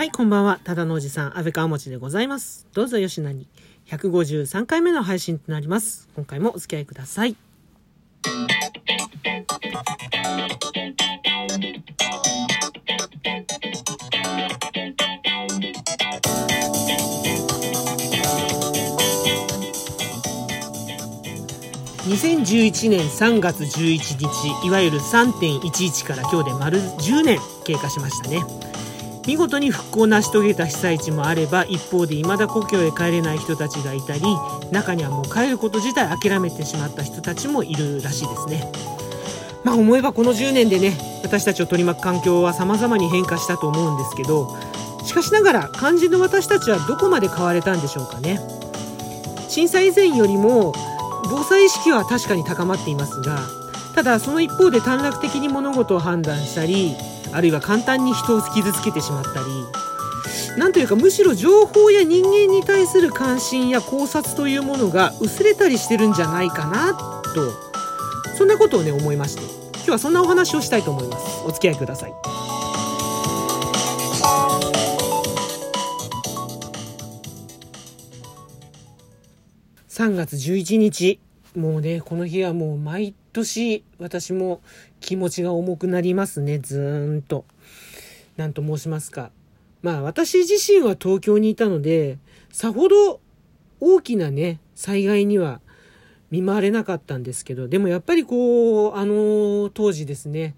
はい、こんばんは。ただのおじさん、安倍川持でございます。どうぞよしなに。153回目の配信となります。今回もお付き合いください。2011年3月11日、いわゆる3.11から今日で丸10年経過しましたね。見事に復興を成し遂げた被災地もあれば一方で未だ故郷へ帰れない人たちがいたり中にはもう帰ること自体諦めてしまった人たちもいるらしいですね。まあ思えばこの10年でね私たちを取り巻く環境は様々に変化したと思うんですけどしかしながら肝心の私たちはどこまで変われたんでしょうかね。震災以前よりも防災意識は確かに高まっていますがただその一方で短絡的に物事を判断したりあるいは簡単に人を傷つけてしまったりなんというかむしろ情報や人間に対する関心や考察というものが薄れたりしてるんじゃないかなとそんなことをね思いまして今日はそんなお話をしたいと思います。お付き合いください。3月11日もうねこの日はもう毎年私も気持ちが重くなりますね。ずーんと。何と申しますか。まあ私自身は東京にいたのでさほど大きなね災害には見舞われなかったんですけどでもやっぱりこうあの当時ですね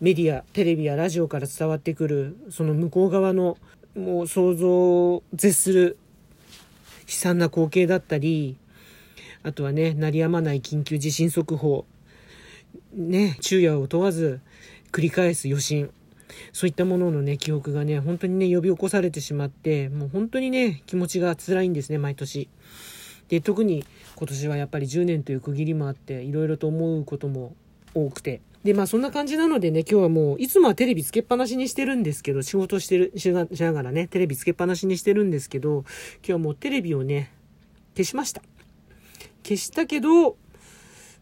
メディアテレビやラジオから伝わってくるその向こう側のもう想像を絶する悲惨な光景だったりあとはね鳴りやまない緊急地震速報。ね昼夜を問わず繰り返す余震。そういったもののね記憶がね本当にね呼び起こされてしまってもう本当にね気持ちが辛いんですね毎年。で特に今年はやっぱり10年という区切りもあっていろいろと思うことも多くて。でまあそんな感じなのでね今日はもういつもはテレビつけっぱなしにしてるんですけど仕事してるしながらねテレビつけっぱなしにしてるんですけど今日はもうテレビをね消しました。消したけど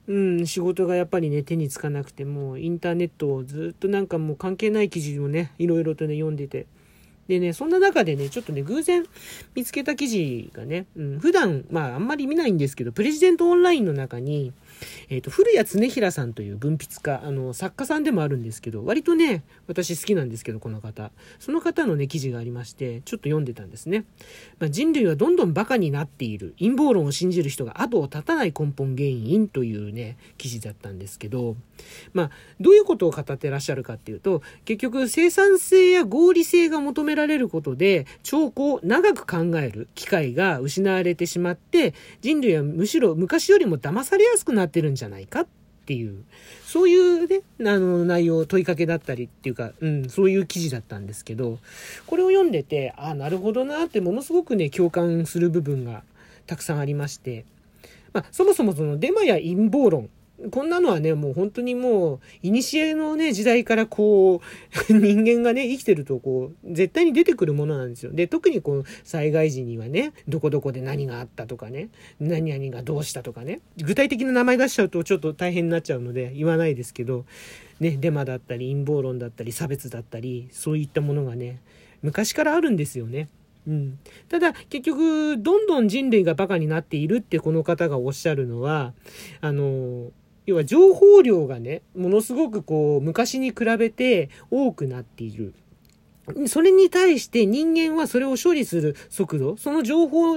うん、仕事がやっぱりね、手につかなくて、もうインターネットをずっとなんかもう関係ない記事をね、いろいろとね、読んでて。でね、そんな中でね、ちょっとね、偶然見つけた記事がね、うん、普段、まああんまり見ないんですけど、プレジデントオンラインの中に、えっ、ー、と、古谷恒平さんという文筆家、あの、作家さんでもあるんですけど、割とね、私好きなんですけど、この方。その方のね、記事がありまして、ちょっと読んでたんですね。まあ、人類はどんどんバカになっている。陰謀論を信じる人が後を絶たない根本原因というね、記事だったんですけど、まあ、どういうことを語ってらっしゃるかっていうと、結局、生産性や合理性が求められることで、兆候を長く考える機会が失われてしまって、人類はむしろ昔よりも騙されやすくなってるんじゃないかっていう、そういうね、あの内容、問いかけだったりっていうか、うん、そういう記事だったんですけど、これを読んでて、ああ、なるほどなってものすごくね、共感する部分がたくさんありまして、まあ、そもそもそのデマや陰謀論、こんなのはね、もう本当にもう、古のね、時代からこう、人間がね、生きてるとこう、絶対に出てくるものなんですよ。で、特にこう、災害時にはね、どこどこで何があったとかね、何々がどうしたとかね、具体的な名前出しちゃうとちょっと大変になっちゃうので、言わないですけど、ね、デマだったり、陰謀論だったり、差別だったり、そういったものがね、昔からあるんですよね。うん、ただ結局どんどん人類がバカになっているってこの方がおっしゃるのはあの要は情報量がねものすごくこう昔に比べて多くなっている。それに対して人間はそれを処理する速度、その情報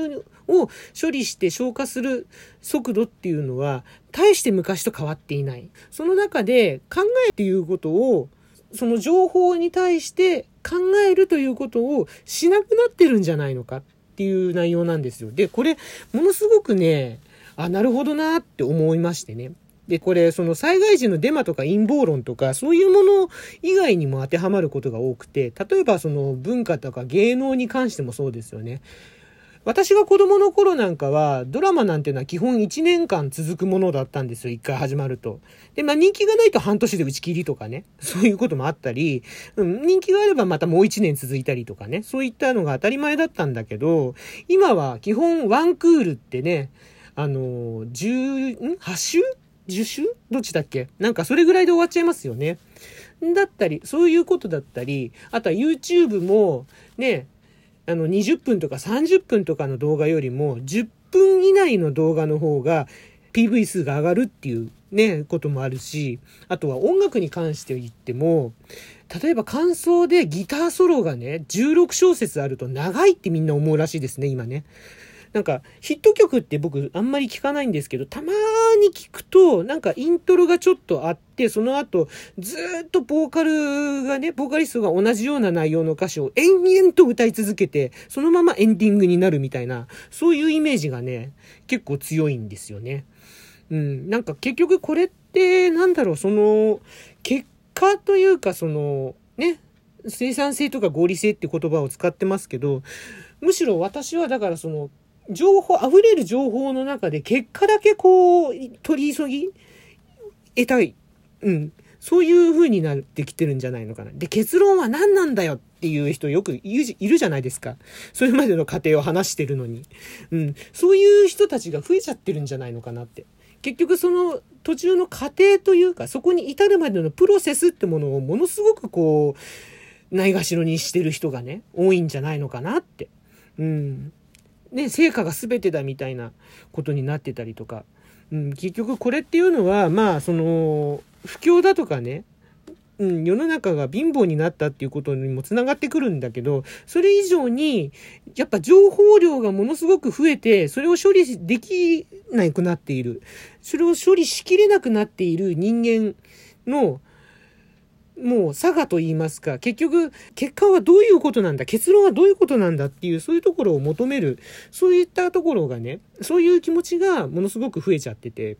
を処理して消化する速度っていうのは、大して昔と変わっていない。その中で考えっていうことを、その情報に対して考えるということをしなくなってるんじゃないのかっていう内容なんですよ。で、これ、ものすごくね、あ、なるほどなって思いましてね。で、これ、その災害時のデマとか陰謀論とか、そういうもの以外にも当てはまることが多くて、例えばその文化とか芸能に関してもそうですよね。私が子供の頃なんかは、ドラマなんていうのは基本1年間続くものだったんですよ、一回始まると。で、まあ人気がないと半年で打ち切りとかね、そういうこともあったり、うん、人気があればまたもう1年続いたりとかね、そういったのが当たり前だったんだけど、今は基本ワンクールってね、あの、10、ん ?8 週10週どっちだっけ？なんかそれぐらいで終わっちゃいますよね。だったり、そういうことだったり、あとは YouTube もね、あの20分とか30分とかの動画よりも10分以内の動画の方が PV 数が上がるっていうね、こともあるし、あとは音楽に関して言っても、例えば感想でギターソロがね、16小節あると長いってみんな思うらしいですね、今ね。なんか、ヒット曲って僕あんまり聞かないんですけど、たまに聞くと、なんかイントロがちょっとあって、その後、ずーっとボーカルがね、ボーカリストが同じような内容の歌詞を延々と歌い続けて、そのままエンディングになるみたいな、そういうイメージがね、結構強いんですよね。うん、なんか結局これってなんだろう、その、結果というかその、ね、生産性とか合理性って言葉を使ってますけど、むしろ私はだからその、情報、溢れる情報の中で結果だけこう、取り急ぎ、得たい。うん。そういう風になってきてるんじゃないのかな。で、結論は何なんだよっていう人よくいるじゃないですか。それまでの過程を話してるのに。うん。そういう人たちが増えちゃってるんじゃないのかなって。結局その途中の過程というか、そこに至るまでのプロセスってものをものすごくこう、ないがしろにしてる人がね、多いんじゃないのかなって。うん。ね、成果が全てだみたいなことになってたりとか。うん、結局これっていうのは、まあ、その、不況だとかね、うん、世の中が貧乏になったっていうことにもつながってくるんだけど、それ以上に、やっぱ情報量がものすごく増えて、それを処理できなくなっている。それを処理しきれなくなっている人間の、もう差がと言いますか、結局、結果はどういうことなんだ、結論はどういうことなんだっていう、そういうところを求める、そういったところがね、そういう気持ちがものすごく増えちゃってて、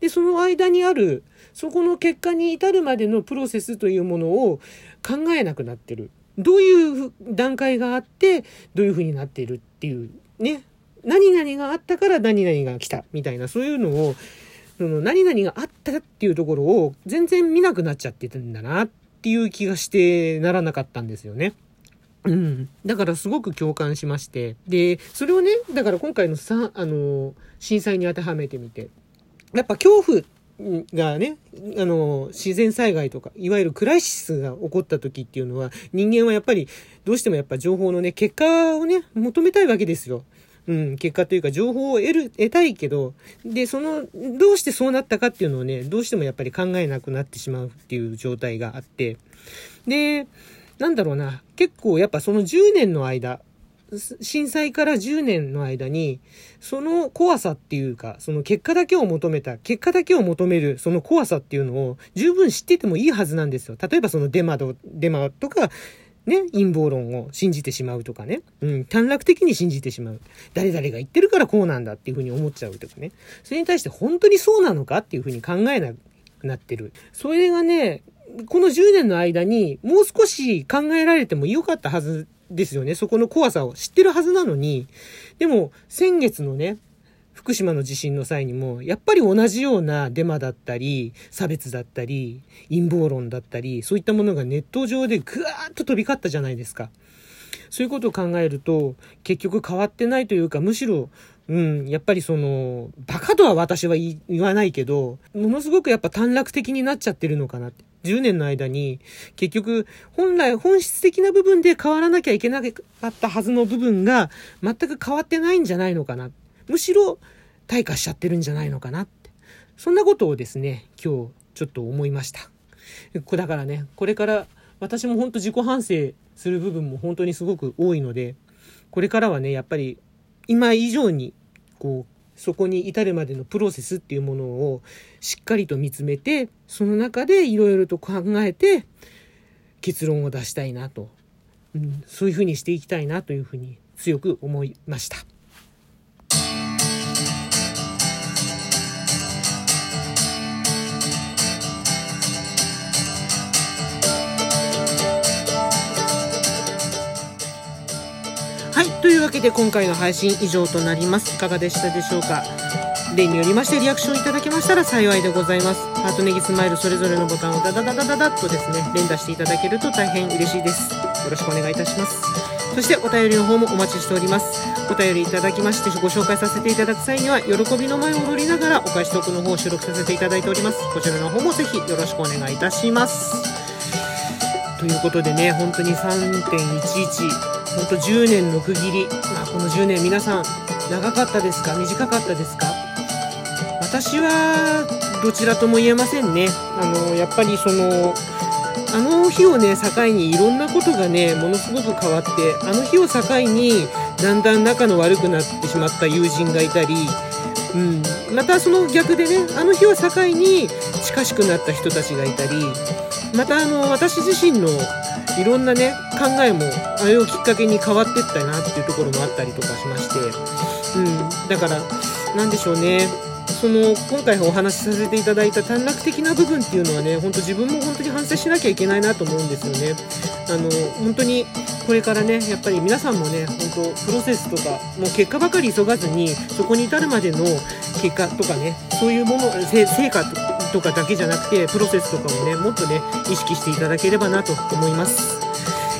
で、その間にある、そこの結果に至るまでのプロセスというものを考えなくなってる。どういう段階があって、どういうふうになっているっていう、ね。何々があったから何々が来た、みたいな、そういうのを、その何々があったっていうところを全然見なくなっちゃってたんだなっていう気がしてならなかったんですよね。うん。だからすごく共感しまして。で、それをね、だから今回のさ、あの、震災に当てはめてみて、やっぱ恐怖がね、あの、自然災害とか、いわゆるクライシスが起こった時っていうのは、人間はやっぱり、どうしてもやっぱ情報のね、結果をね、求めたいわけですよ。うん、結果というか情報を得る、得たいけど、で、その、どうしてそうなったかっていうのをね、どうしてもやっぱり考えなくなってしまうっていう状態があって、で、なんだろうな、結構やっぱその10年の間、震災から10年の間に、その怖さっていうか、その結果だけを求めた、結果だけを求める、その怖さっていうのを十分知っててもいいはずなんですよ。例えばそのデマド、デマとか、ね、陰謀論を信じてしまうとかね。うん、短絡的に信じてしまう。誰々が言ってるからこうなんだっていうふうに思っちゃうとかね。それに対して本当にそうなのかっていうふうに考えなくなってる。それがね、この10年の間にもう少し考えられてもよかったはずですよね。そこの怖さを知ってるはずなのに、でも先月のね、福島の地震の際にも、やっぱり同じようなデマだったり、差別だったり、陰謀論だったり、そういったものがネット上でぐわーっと飛び交ったじゃないですか。そういうことを考えると、結局変わってないというか、むしろ、うん、やっぱりその、バカとは私は言わないけど、ものすごくやっぱ短絡的になっちゃってるのかなって。10年の間に、結局、本来本質的な部分で変わらなきゃいけなかったはずの部分が、全く変わってないんじゃないのかな。むしろ、退化しちゃってるんじゃないのかなって。そんなことをですね、今日、ちょっと思いました。だからね、これから、私も本当自己反省する部分も本当にすごく多いので、これからはね、やっぱり、今以上に、こう、そこに至るまでのプロセスっていうものをしっかりと見つめて、その中でいろいろと考えて結論を出したいなと、うん、そういうふうにしていきたいなというふうに強く思いました。わけで今回の配信以上となります。いかがでしたでしょうか？例によりましてリアクションいただけましたら幸いでございます。ハートネギスマイルそれぞれのボタンをダダダダダダッとですね、連打していただけると大変嬉しいです。よろしくお願いいたします。そしてお便りの方もお待ちしております。お便りいただきましてご紹介させていただく際には、喜びの前を踊りながらお返しトークの方を収録させていただいております。こちらの方もぜひよろしくお願いいたします。ということでね本当に3.11本当10年の区切り、まあ、この10年皆さん長かったですか？短かったですか？私はどちらとも言えませんね。あのやっぱりそのあの日をね境にいろんなことがねものすごく変わってあの日を境にだんだん仲の悪くなってしまった友人がいたり、うん、またその逆でねあの日を境に近しくなった人たちがいたりまたあの私自身のいろんなね考えもあれをきっかけに変わってったなっていうところもあったりとかしまして、うん、だから何でしょうね。その今回お話しさせていただいた短絡的な部分っていうのはね本当自分も本当に反省しなきゃいけないなと思うんですよね。あの本当にこれからねやっぱり皆さんもね本当プロセスとかもう結果ばかり急がずにそこに至るまでの結果とかねそういうもの成果とかだけじゃなくてプロセスとかもねもっとね意識していただければなと思います。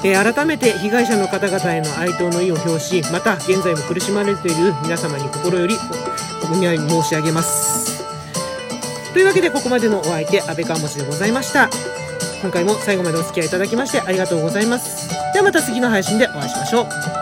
えー、改めて被害者の方々への哀悼の意を表しまた現在も苦しまれている皆様に心よりお見舞い申し上げます。というわけでここまでのお相手安倍川持でございました。今回も最後までお付き合いいただきましてありがとうございます。ではまた次の配信でお会いしましょう。